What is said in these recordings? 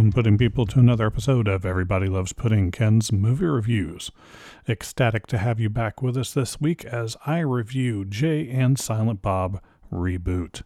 Welcome, pudding people, to another episode of Everybody Loves Pudding, Ken's Movie Reviews. Ecstatic to have you back with us this week as I review Jay and Silent Bob Reboot.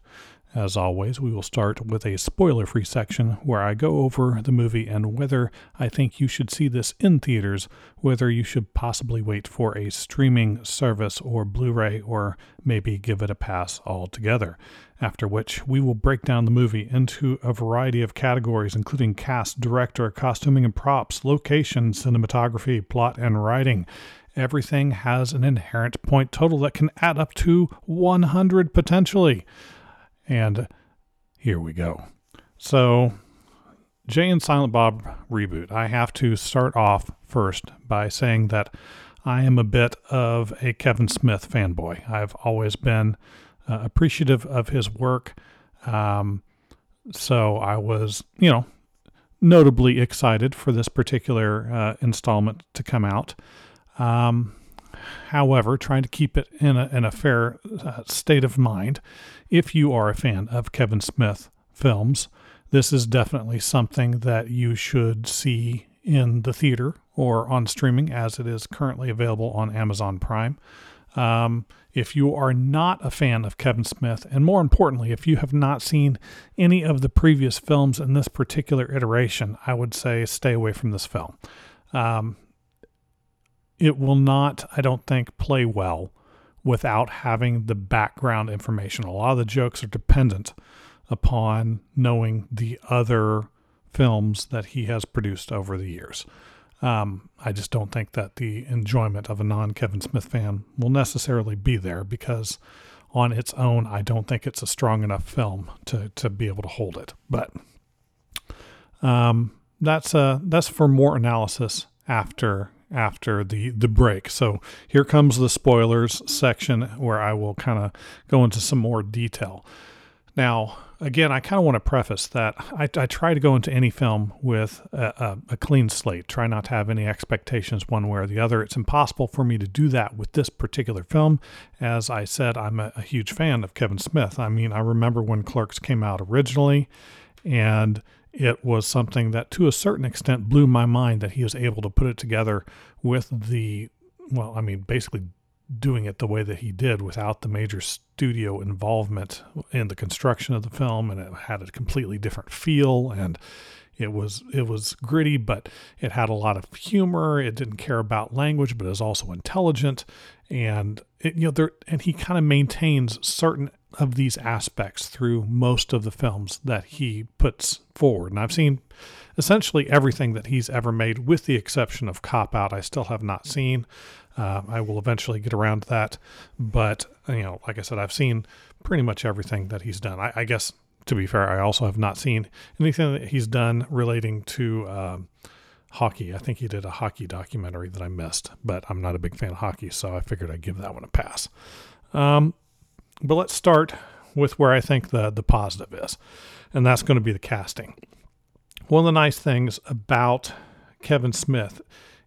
As always, we will start with a spoiler free section where I go over the movie and whether I think you should see this in theaters, whether you should possibly wait for a streaming service or Blu ray, or maybe give it a pass altogether. After which, we will break down the movie into a variety of categories, including cast, director, costuming and props, location, cinematography, plot, and writing everything has an inherent point total that can add up to 100 potentially. And here we go. So, Jay and Silent Bob reboot. I have to start off first by saying that I am a bit of a Kevin Smith fanboy. I've always been uh, appreciative of his work. Um, so I was, you know, notably excited for this particular uh, installment to come out. Um, however, trying to keep it in a, in a fair uh, state of mind. If you are a fan of Kevin Smith films, this is definitely something that you should see in the theater or on streaming as it is currently available on Amazon Prime. Um, if you are not a fan of Kevin Smith, and more importantly, if you have not seen any of the previous films in this particular iteration, I would say stay away from this film. Um, it will not, I don't think, play well without having the background information. A lot of the jokes are dependent upon knowing the other films that he has produced over the years. Um, I just don't think that the enjoyment of a non Kevin Smith fan will necessarily be there because on its own, I don't think it's a strong enough film to, to be able to hold it. But um, that's uh, that's for more analysis after after the the break. So here comes the spoilers section where I will kind of go into some more detail. Now, again, I kind of want to preface that I, I, try to go into any film with a, a, a, clean slate, try not to have any expectations one way or the other. It's impossible for me to do that with this particular film. As I said, I'm a, a huge fan of Kevin Smith. I mean, I remember when Clerks came out originally, and it was something that to a certain extent blew my mind that he was able to put it together with the well i mean basically doing it the way that he did without the major studio involvement in the construction of the film and it had a completely different feel and it was it was gritty but it had a lot of humor it didn't care about language but it was also intelligent and it, you know there and he kind of maintains certain of these aspects through most of the films that he puts forward. And I've seen essentially everything that he's ever made, with the exception of Cop Out. I still have not seen. Uh, I will eventually get around to that. But, you know, like I said, I've seen pretty much everything that he's done. I, I guess, to be fair, I also have not seen anything that he's done relating to. Um, hockey. I think he did a hockey documentary that I missed, but I'm not a big fan of hockey, so I figured I'd give that one a pass. Um, but let's start with where I think the, the positive is, and that's going to be the casting. One of the nice things about Kevin Smith,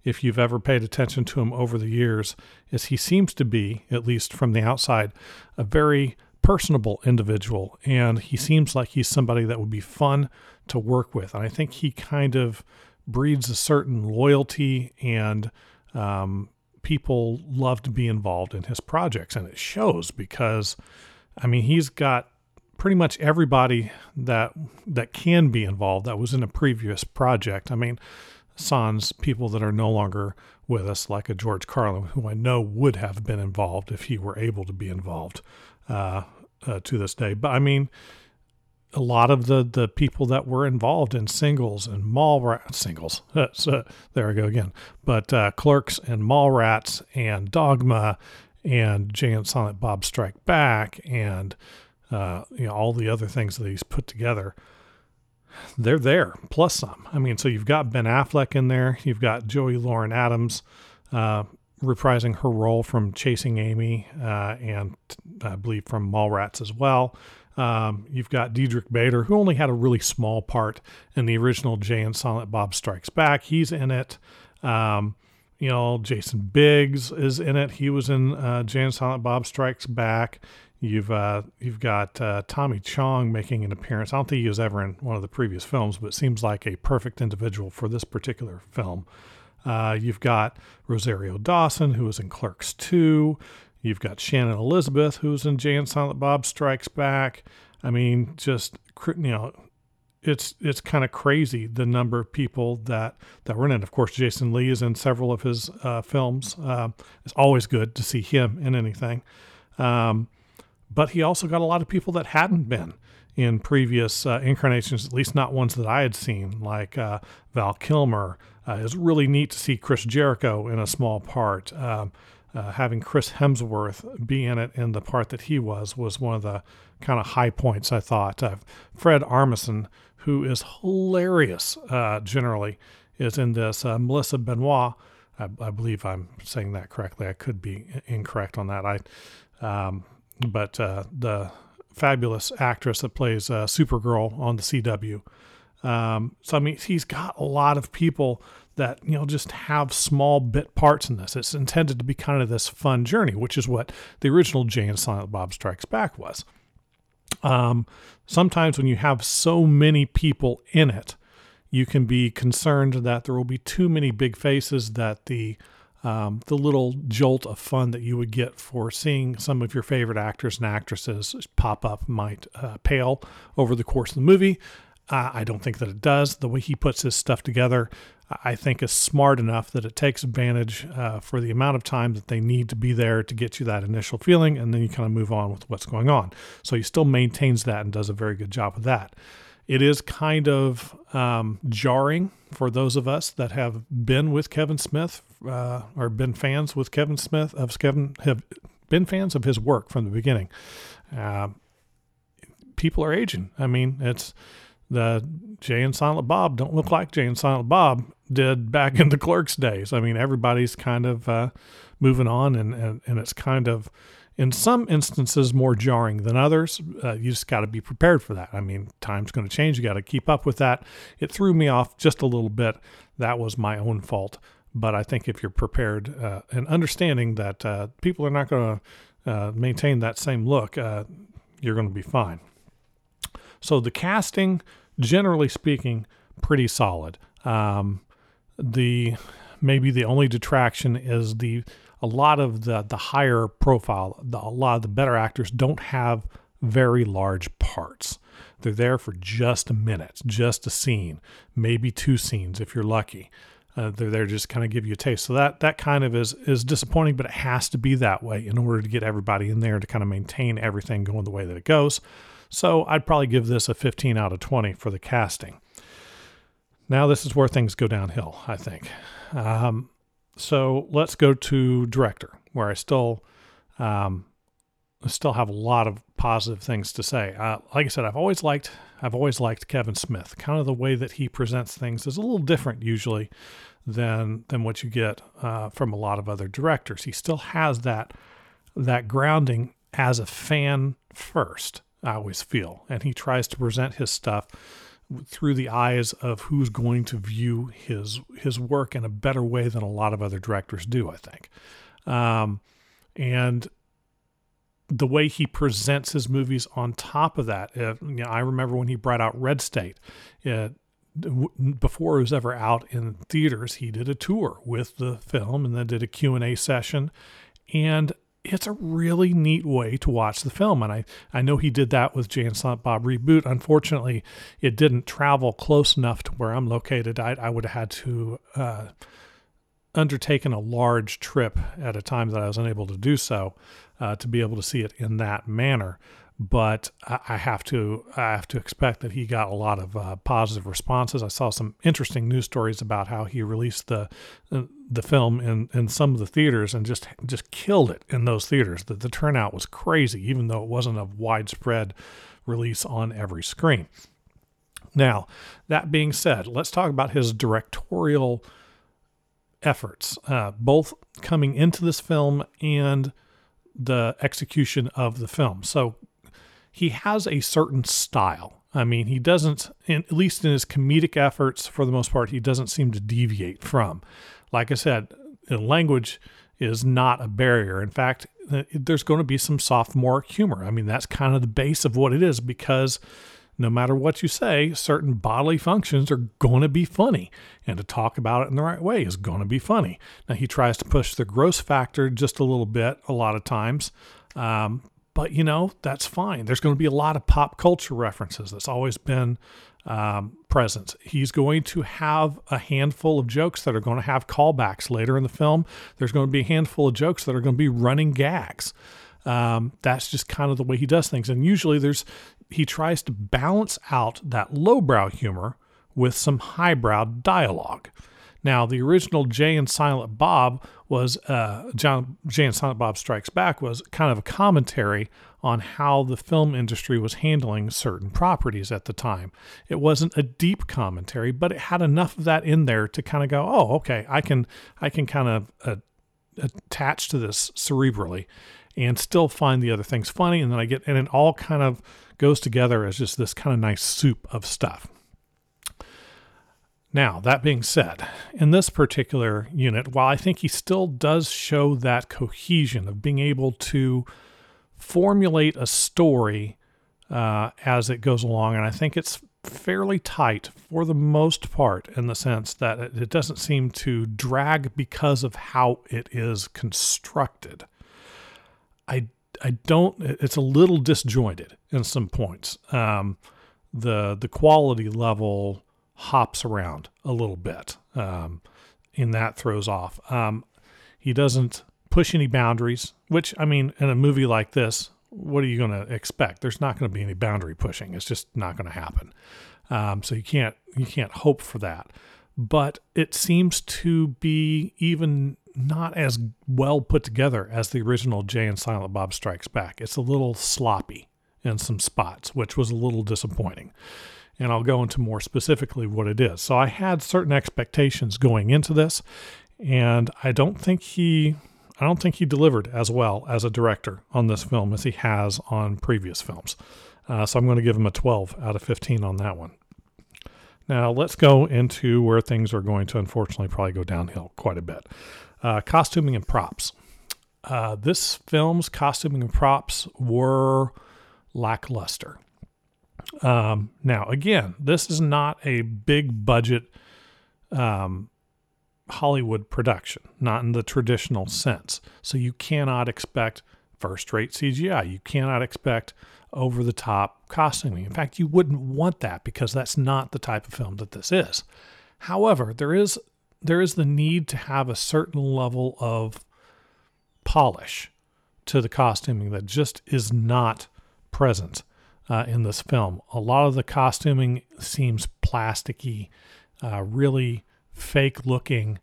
if you've ever paid attention to him over the years, is he seems to be, at least from the outside, a very personable individual. And he seems like he's somebody that would be fun to work with. And I think he kind of breeds a certain loyalty and um, people love to be involved in his projects, and it shows because, I mean, he's got pretty much everybody that that can be involved that was in a previous project. I mean, sans people that are no longer with us, like a George Carlin, who I know would have been involved if he were able to be involved uh, uh, to this day. But I mean, a lot of the the people that were involved in singles and mall rat singles so there I go again but uh, clerks and mall rats and dogma and jay and silent bob strike back and uh, you know all the other things that he's put together they're there plus some i mean so you've got ben affleck in there you've got joey lauren adams uh, reprising her role from chasing amy uh, and i believe from mallrats as well um, you've got Diedrich Bader, who only had a really small part in the original Jay and Silent Bob Strikes Back. He's in it. Um, you know, Jason Biggs is in it. He was in uh, Jay and Silent Bob Strikes Back. You've uh, you've got uh, Tommy Chong making an appearance. I don't think he was ever in one of the previous films, but seems like a perfect individual for this particular film. Uh, you've got Rosario Dawson, who was in Clerks 2. You've got Shannon Elizabeth, who's in Jay and Silent Bob Strikes Back. I mean, just you know, it's it's kind of crazy the number of people that that were in it. Of course, Jason Lee is in several of his uh, films. Uh, it's always good to see him in anything. Um, but he also got a lot of people that hadn't been in previous uh, incarnations, at least not ones that I had seen, like uh, Val Kilmer. Uh, it was really neat to see Chris Jericho in a small part. Um, uh, having Chris Hemsworth be in it in the part that he was was one of the kind of high points, I thought. Uh, Fred Armisen, who is hilarious uh, generally, is in this. Melissa Benoist, I, I, believe I'm saying that correctly. I could be incorrect on that. I um, but uh, the fabulous actress that plays uh, Supergirl on the CW. Um, so I mean, he's got a lot of people that you know just have small bit parts in this. It's intended to be kind of this fun journey, which is what the original Jay and Silent Bob Strikes Back was. Um, sometimes when you have so many people in it, you can be concerned that there will be too many big faces that the um, the little jolt of fun that you would get for seeing some of your favorite actors and actresses pop up might uh, pale over the course of the movie. Uh, I don't think that it does. The way he puts his stuff together, I think, is smart enough that it takes advantage uh, for the amount of time that they need to be there to get you that initial feeling, and then you kind of move on with what's going on. So he still maintains that and does a very good job of that. It is kind of um, jarring for those of us that have been with Kevin Smith uh, or been fans with Kevin Smith of Kevin have been fans of his work from the beginning. Uh, people are aging. I mean, it's the Jay and Silent Bob don't look like Jay and Silent Bob did back in the Clerks days. I mean, everybody's kind of uh, moving on, and, and and it's kind of in some instances more jarring than others. Uh, you just got to be prepared for that. I mean, time's going to change. You got to keep up with that. It threw me off just a little bit. That was my own fault. But I think if you're prepared uh, and understanding that uh, people are not going to uh, maintain that same look, uh, you're going to be fine. So the casting, generally speaking, pretty solid. Um, the maybe the only detraction is the a lot of the the higher profile, the, a lot of the better actors don't have very large parts. They're there for just a minute, just a scene, maybe two scenes if you're lucky. Uh, they're there just kind of give you a taste. So that that kind of is is disappointing, but it has to be that way in order to get everybody in there to kind of maintain everything going the way that it goes. So I'd probably give this a 15 out of 20 for the casting. Now this is where things go downhill, I think. Um, so let's go to director, where I still, um, still have a lot of positive things to say. Uh, like I said, I've always liked, I've always liked Kevin Smith. Kind of the way that he presents things is a little different usually than than what you get uh, from a lot of other directors. He still has that that grounding as a fan first. I always feel, and he tries to present his stuff through the eyes of who's going to view his his work in a better way than a lot of other directors do. I think, um, and the way he presents his movies on top of that. Uh, you know, I remember when he brought out Red State. It, before it was ever out in theaters, he did a tour with the film and then did a Q&A session. And it's a really neat way to watch the film. And I, I know he did that with Jay and Silent Bob Reboot. Unfortunately, it didn't travel close enough to where I'm located. I, I would have had to uh, undertaken a large trip at a time that I was unable to do so uh, to be able to see it in that manner but I have to I have to expect that he got a lot of uh, positive responses. I saw some interesting news stories about how he released the uh, the film in, in some of the theaters and just just killed it in those theaters. The, the turnout was crazy, even though it wasn't a widespread release on every screen. Now, that being said, let's talk about his directorial efforts, uh, both coming into this film and the execution of the film. So, he has a certain style. I mean, he doesn't, at least in his comedic efforts, for the most part, he doesn't seem to deviate from. Like I said, language is not a barrier. In fact, there's going to be some sophomore humor. I mean, that's kind of the base of what it is because no matter what you say, certain bodily functions are going to be funny. And to talk about it in the right way is going to be funny. Now, he tries to push the gross factor just a little bit a lot of times. Um, but, you know, that's fine. There's going to be a lot of pop culture references. That's always been um, present. He's going to have a handful of jokes that are going to have callbacks later in the film. There's going to be a handful of jokes that are going to be running gags. Um, that's just kind of the way he does things. And usually there's he tries to balance out that lowbrow humor with some highbrow dialogue. Now, the original Jay and Silent Bob was uh, John Jay and Silent Bob Strikes Back was kind of a commentary on how the film industry was handling certain properties at the time. It wasn't a deep commentary, but it had enough of that in there to kind of go, "Oh, okay, I can I can kind of uh, attach to this cerebrally and still find the other things funny." And then I get and it all kind of goes together as just this kind of nice soup of stuff. Now, that being said, in this particular unit, while I think he still does show that cohesion of being able to formulate a story uh, as it goes along, and I think it's fairly tight for the most part in the sense that it doesn't seem to drag because of how it is constructed. I I don't. It's a little disjointed in some points. Um, the the quality level hops around a little bit, um, and that throws off. Um, he doesn't push any boundaries, which I mean, in a movie like this, what are you going to expect? There's not going to be any boundary pushing. It's just not going to happen. Um, so you can't you can't hope for that. But it seems to be even not as well put together as the original Jay and Silent Bob Strikes Back. It's a little sloppy in some spots, which was a little disappointing. And I'll go into more specifically what it is. So I had certain expectations going into this, and I don't think he I don't think he delivered as well as a director on this film as he has on previous films. Uh, so I'm going to give him a 12 out of 15 on that one. Now let's go into where things are going to unfortunately probably go downhill quite a bit. Uh, costuming and props. Uh, this film's costuming and props were lackluster. Um, now, again, this is not a big budget um, Hollywood production, not in the traditional sense. So you cannot expect first rate CGI. You cannot expect over the top costuming. In fact, you wouldn't want that because that's not the type of film that this is. However, there is there is the need to have a certain level of polish to the costuming that just is not present uh, in this film. A lot of the costuming seems plasticky, uh, really fake looking.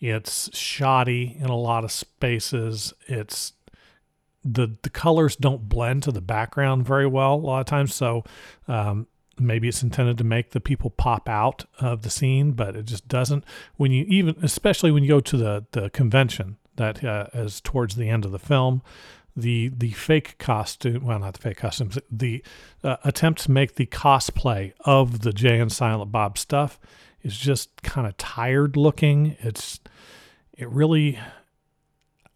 It's shoddy in a lot of spaces. It's the the colors don't blend to the background very well a lot of times. So um, maybe it's intended to make the people pop out of the scene, but it just doesn't. When you even, especially when you go to the the convention that uh, is towards the end of the film, the the fake costume, well, not the fake costumes, the uh, attempt to make the cosplay of the Jay and Silent Bob stuff is just kind of tired looking. It's it really.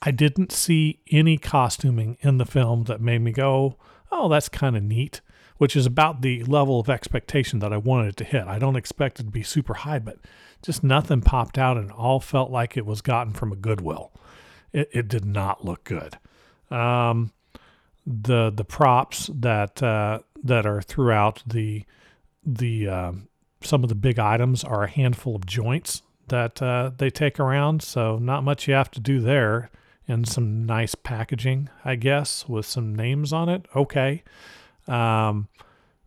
I didn't see any costuming in the film that made me go, "Oh, that's kind of neat." which is about the level of expectation that I wanted it to hit. I don't expect it to be super high, but just nothing popped out and all felt like it was gotten from a Goodwill. It, it did not look good. Um, the the props that uh, that are throughout the the uh, some of the big items are a handful of joints that uh, they take around, so not much you have to do there, and some nice packaging, I guess, with some names on it. Okay. Um,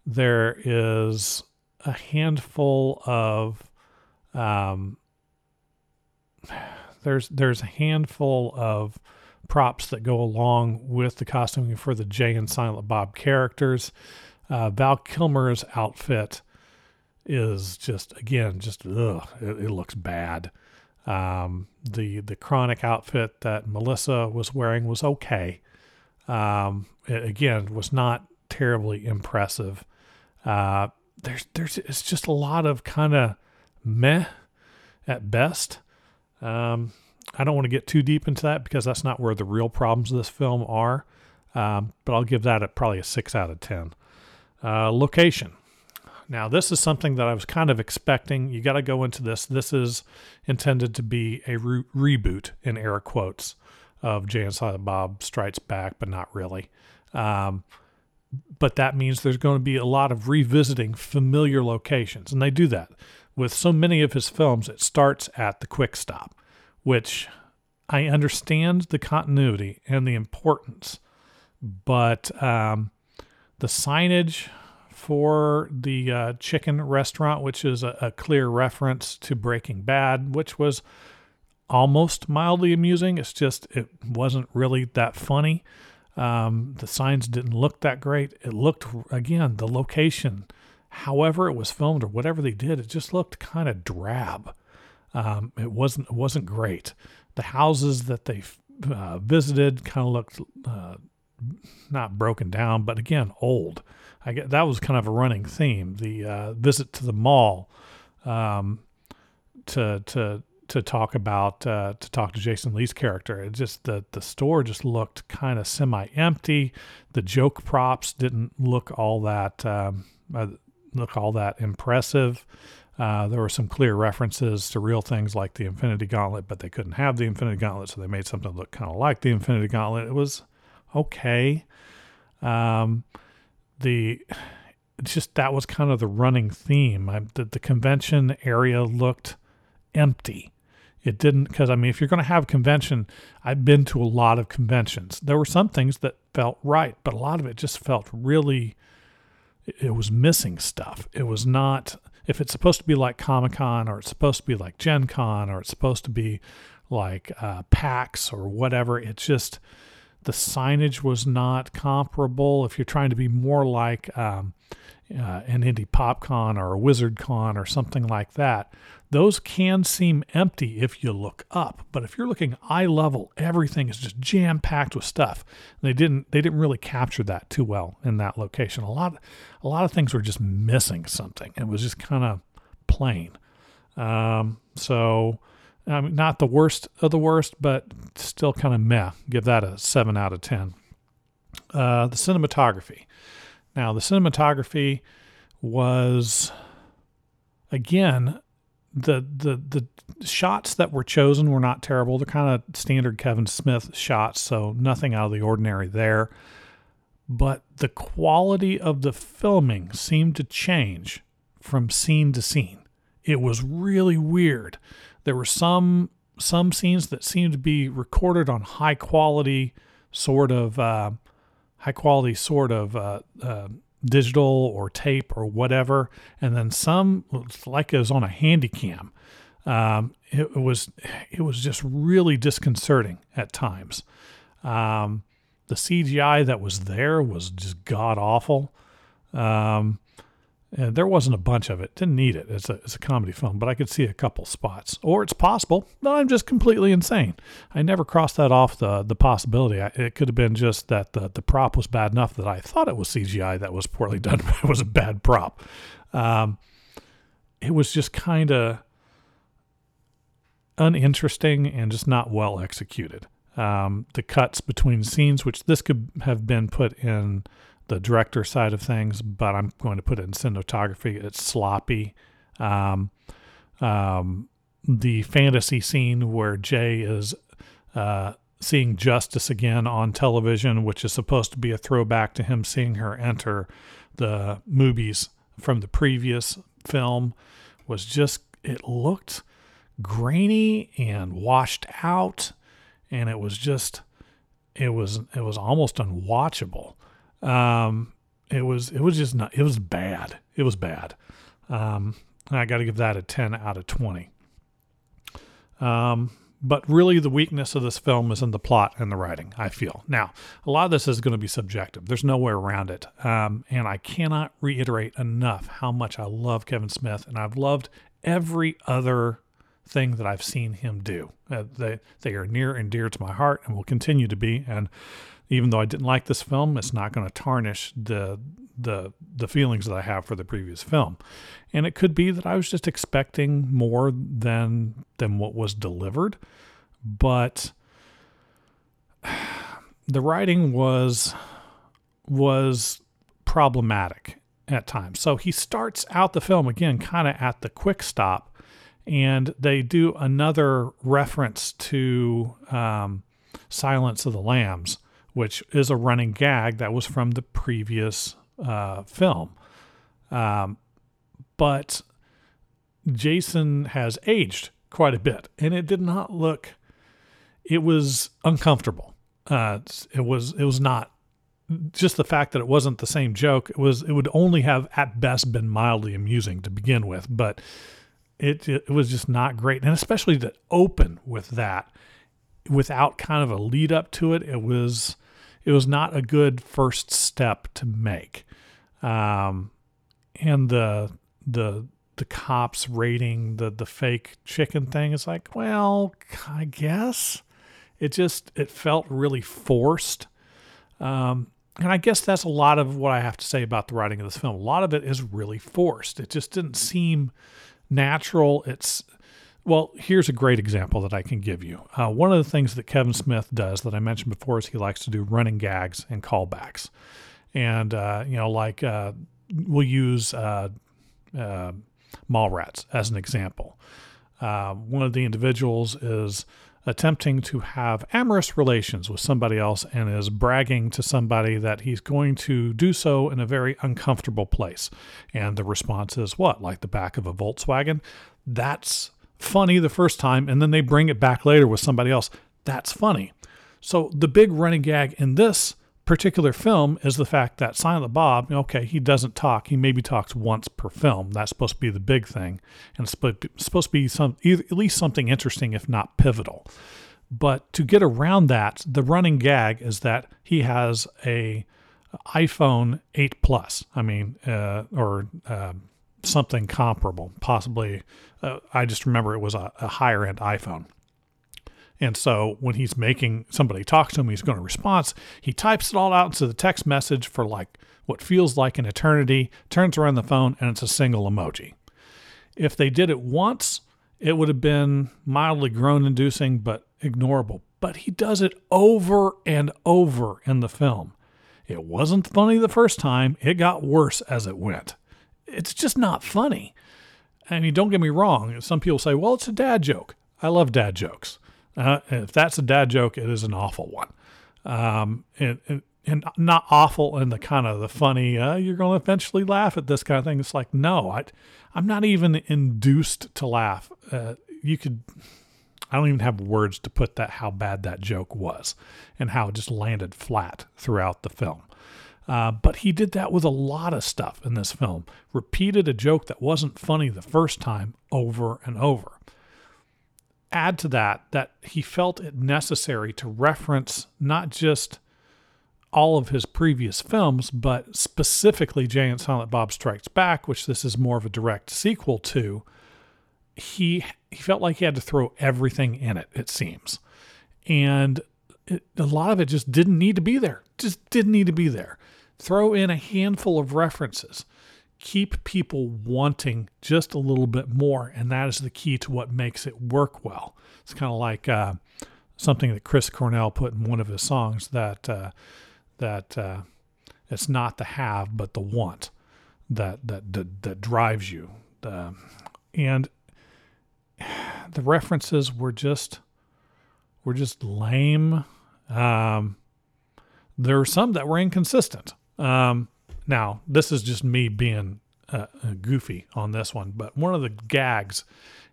there is a handful of um, there's there's a handful of props that go along with the costuming for the Jay and Silent Bob characters. Uh, Val Kilmer's outfit is just again just ugh, it, it looks bad. Um, the the chronic outfit that Melissa was wearing was okay. Um, it, again, was not terribly impressive. Uh, there's there's it's just a lot of kind of meh at best. Um, I don't want to get too deep into that because that's not where the real problems of this film are. Um, but I'll give that a, probably a six out of ten. Uh, location. Now, this is something that I was kind of expecting. You got to go into this. This is intended to be a re- reboot, in air quotes, of Jay and Silent Bob Strikes Back, but not really. Um, but that means there's going to be a lot of revisiting familiar locations, and they do that with so many of his films. It starts at the quick stop, which I understand the continuity and the importance, but um, the signage for the uh, chicken restaurant, which is a, a clear reference to Breaking Bad, which was almost mildly amusing. It's just it wasn't really that funny. Um, the signs didn't look that great. It looked again the location, however it was filmed or whatever they did, it just looked kind of drab. Um, it wasn't it wasn't great. The houses that they uh, visited kind of looked uh, not broken down, but again old. I get that was kind of a running theme. The uh, visit to the mall um, to to to talk about uh, to talk to Jason Lee's character. It just the the store just looked kind of semi empty. The joke props didn't look all that um, uh, look all that impressive. Uh, there were some clear references to real things like the Infinity Gauntlet, but they couldn't have the Infinity Gauntlet, so they made something look kind of like the Infinity Gauntlet. It was okay. Um, the just that was kind of the running theme. I, the, the convention area looked empty. It didn't because I mean, if you're going to have convention, I've been to a lot of conventions. There were some things that felt right, but a lot of it just felt really. It was missing stuff. It was not. If it's supposed to be like Comic Con, or it's supposed to be like Gen Con, or it's supposed to be like uh, PAX or whatever, it's just the signage was not comparable. If you're trying to be more like um, uh, an Indy PopCon or a Wizard Con or something like that, those can seem empty if you look up. But if you're looking eye level, everything is just jam packed with stuff. They didn't they didn't really capture that too well in that location. A lot a lot of things were just missing something. It was just kind of plain. Um, so Not the worst of the worst, but still kind of meh. Give that a seven out of ten. Uh, the cinematography. Now, the cinematography was again the the the shots that were chosen were not terrible. They're kind of standard Kevin Smith shots, so nothing out of the ordinary there. But the quality of the filming seemed to change from scene to scene. It was really weird. There were some some scenes that seemed to be recorded on high quality sort of uh, high quality sort of uh, uh, digital or tape or whatever, and then some like it was on a handy cam. Um, it, was it was just really disconcerting at times. Um, the CGI that was there was just god awful. Um, and there wasn't a bunch of it. Didn't need it. It's a, it's a comedy film, but I could see a couple spots. Or it's possible that I'm just completely insane. I never crossed that off the, the possibility. I, it could have been just that the, the prop was bad enough that I thought it was CGI that was poorly done, but it was a bad prop. Um, it was just kind of uninteresting and just not well executed. Um, the cuts between scenes, which this could have been put in the director side of things, but I'm going to put it in cinematography. It's sloppy. Um, um, the fantasy scene where Jay is uh, seeing Justice again on television, which is supposed to be a throwback to him seeing her enter the movies from the previous film, was just, it looked grainy and washed out. And it was just, it was, it was almost unwatchable. Um, it was it was just not it was bad. It was bad. Um, I got to give that a 10 out of 20. Um, but really, the weakness of this film is in the plot and the writing, I feel. Now, a lot of this is going to be subjective. There's no way around it. Um, and I cannot reiterate enough how much I love Kevin Smith, and I've loved every other thing that I've seen him do. Uh, they, they are near and dear to my heart and will continue to be. And even though I didn't like this film, it's not going to tarnish the the the feelings that I have for the previous film. And it could be that I was just expecting more than than what was delivered, but the writing was was problematic at times. So he starts out the film again kind of at the quick stop and they do another reference to um, Silence of the Lambs, which is a running gag that was from the previous uh, film. Um, but Jason has aged quite a bit, and it did not look. It was uncomfortable. Uh, it was. It was not just the fact that it wasn't the same joke. It was. It would only have at best been mildly amusing to begin with, but it it was just not great, and especially to open with that without kind of a lead up to it. It was. It was not a good first step to make. Um, and the the the cops raiding the the fake chicken thing is like, well, I guess it just it felt really forced. Um, and I guess that's a lot of what I have to say about the writing of this film. A lot of it is really forced. It just didn't seem natural. It's well, here's a great example that I can give you. Uh, one of the things that Kevin Smith does that I mentioned before is he likes to do running gags and callbacks, and uh, you know, like uh, we'll use uh, uh, Mallrats as an example. Uh, one of the individuals is attempting to have amorous relations with somebody else and is bragging to somebody that he's going to do so in a very uncomfortable place. And the response is what? Like the back of a Volkswagen? That's funny the first time, and then they bring it back later with somebody else. That's funny. So the big running gag in this particular film is the fact that Silent Bob, okay, he doesn't talk. He maybe talks once per film. That's supposed to be the big thing, and it's supposed to be some at least something interesting, if not pivotal. But to get around that, the running gag is that he has a iPhone 8 Plus. I mean, uh, or uh, something comparable. Possibly, uh, I just remember it was a, a higher end iPhone. And so when he's making somebody talks to him, he's going to respond. He types it all out into the text message for like what feels like an eternity, turns around the phone, and it's a single emoji. If they did it once, it would have been mildly groan inducing, but ignorable. But he does it over and over in the film. It wasn't funny the first time, it got worse as it went. It's just not funny. I mean, don't get me wrong. Some people say, well, it's a dad joke. I love dad jokes. Uh, if that's a dad joke, it is an awful one. Um, and, and, and not awful in the kind of the funny, uh, you're going to eventually laugh at this kind of thing. It's like, no, I, I'm not even induced to laugh. Uh, you could, I don't even have words to put that, how bad that joke was and how it just landed flat throughout the film. Uh, but he did that with a lot of stuff in this film. Repeated a joke that wasn't funny the first time over and over add to that that he felt it necessary to reference not just all of his previous films, but specifically Jay and Silent Bob Strikes Back, which this is more of a direct sequel to. He he felt like he had to throw everything in it. It seems, and it, a lot of it just didn't need to be there. Just didn't need to be there. Throw in a handful of references keep people wanting just a little bit more. And that is the key to what makes it work well. It's kind of like uh, something that Chris Cornell put in one of his songs that, uh, that uh, it's not the have, but the want that, that, that, that drives you. and the references were just, were just lame. Um, there were some that were inconsistent. Um, now, this is just me being uh, uh, goofy on this one, but one of the gags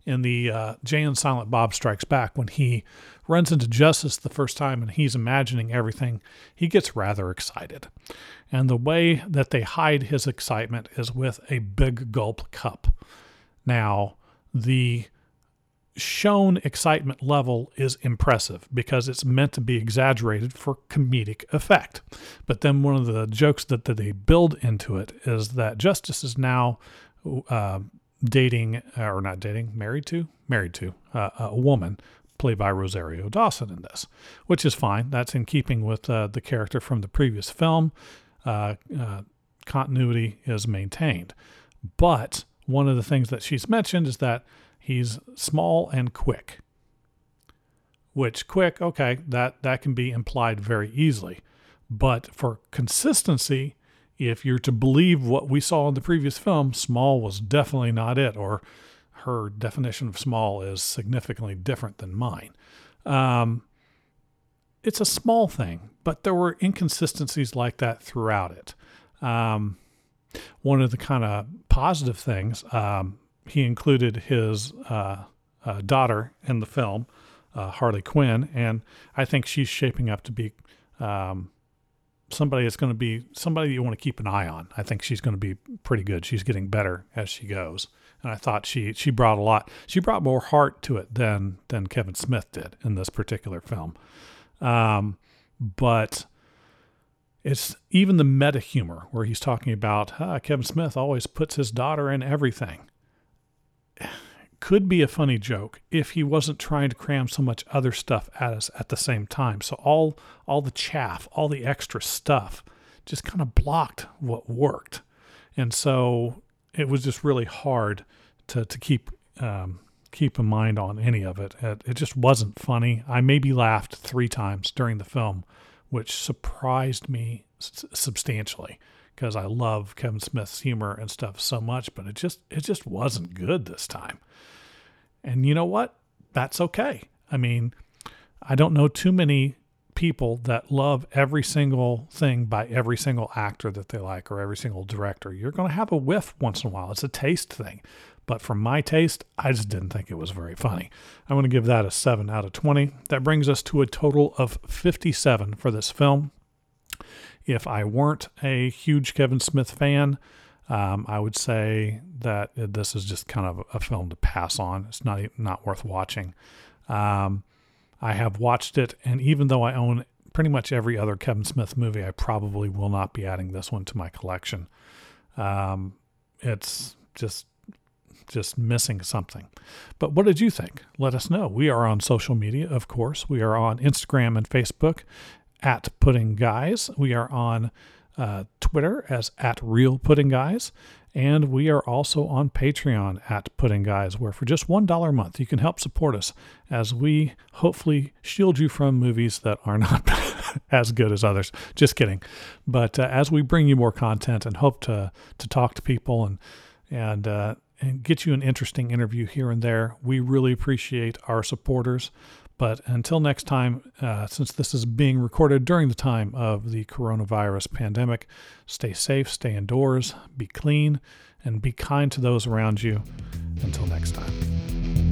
in the uh, Jay and Silent Bob Strikes Back when he runs into Justice the first time and he's imagining everything, he gets rather excited. And the way that they hide his excitement is with a big gulp cup. Now, the shown excitement level is impressive because it's meant to be exaggerated for comedic effect. But then one of the jokes that, that they build into it is that Justice is now uh, dating, or not dating, married to, married to uh, a woman played by Rosario Dawson in this, which is fine. That's in keeping with uh, the character from the previous film. Uh, uh, continuity is maintained. But one of the things that she's mentioned is that He's small and quick, which quick, okay, that that can be implied very easily. But for consistency, if you're to believe what we saw in the previous film, small was definitely not it, or her definition of small is significantly different than mine. Um, it's a small thing, but there were inconsistencies like that throughout it. Um, one of the kind of positive things, um, he included his uh, uh, daughter in the film, uh, Harley Quinn, and I think she's shaping up to be um, somebody that's going to be somebody you want to keep an eye on. I think she's going to be pretty good. She's getting better as she goes, and I thought she she brought a lot. She brought more heart to it than than Kevin Smith did in this particular film. Um, but it's even the meta humor where he's talking about Kevin Smith always puts his daughter in everything. Could be a funny joke if he wasn't trying to cram so much other stuff at us at the same time. So all all the chaff, all the extra stuff, just kind of blocked what worked, and so it was just really hard to to keep um, keep in mind on any of it. it. It just wasn't funny. I maybe laughed three times during the film, which surprised me substantially because I love Kevin Smith's humor and stuff so much, but it just it just wasn't good this time. And you know what? That's okay. I mean, I don't know too many people that love every single thing by every single actor that they like or every single director. You're going to have a whiff once in a while. It's a taste thing. But for my taste, I just didn't think it was very funny. I'm going to give that a 7 out of 20. That brings us to a total of 57 for this film. If I weren't a huge Kevin Smith fan, um, I would say that this is just kind of a film to pass on. It's not not worth watching. Um, I have watched it, and even though I own pretty much every other Kevin Smith movie, I probably will not be adding this one to my collection. Um, it's just just missing something. But what did you think? Let us know. We are on social media, of course. We are on Instagram and Facebook at Pudding Guys. We are on uh, Twitter as at Real Pudding Guys. And we are also on Patreon at Pudding Guys, where for just $1 a month you can help support us as we hopefully shield you from movies that are not as good as others. Just kidding. But uh, as we bring you more content and hope to, to talk to people and, and, uh, and get you an interesting interview here and there. We really appreciate our supporters. But until next time, uh, since this is being recorded during the time of the coronavirus pandemic, stay safe, stay indoors, be clean, and be kind to those around you. Until next time.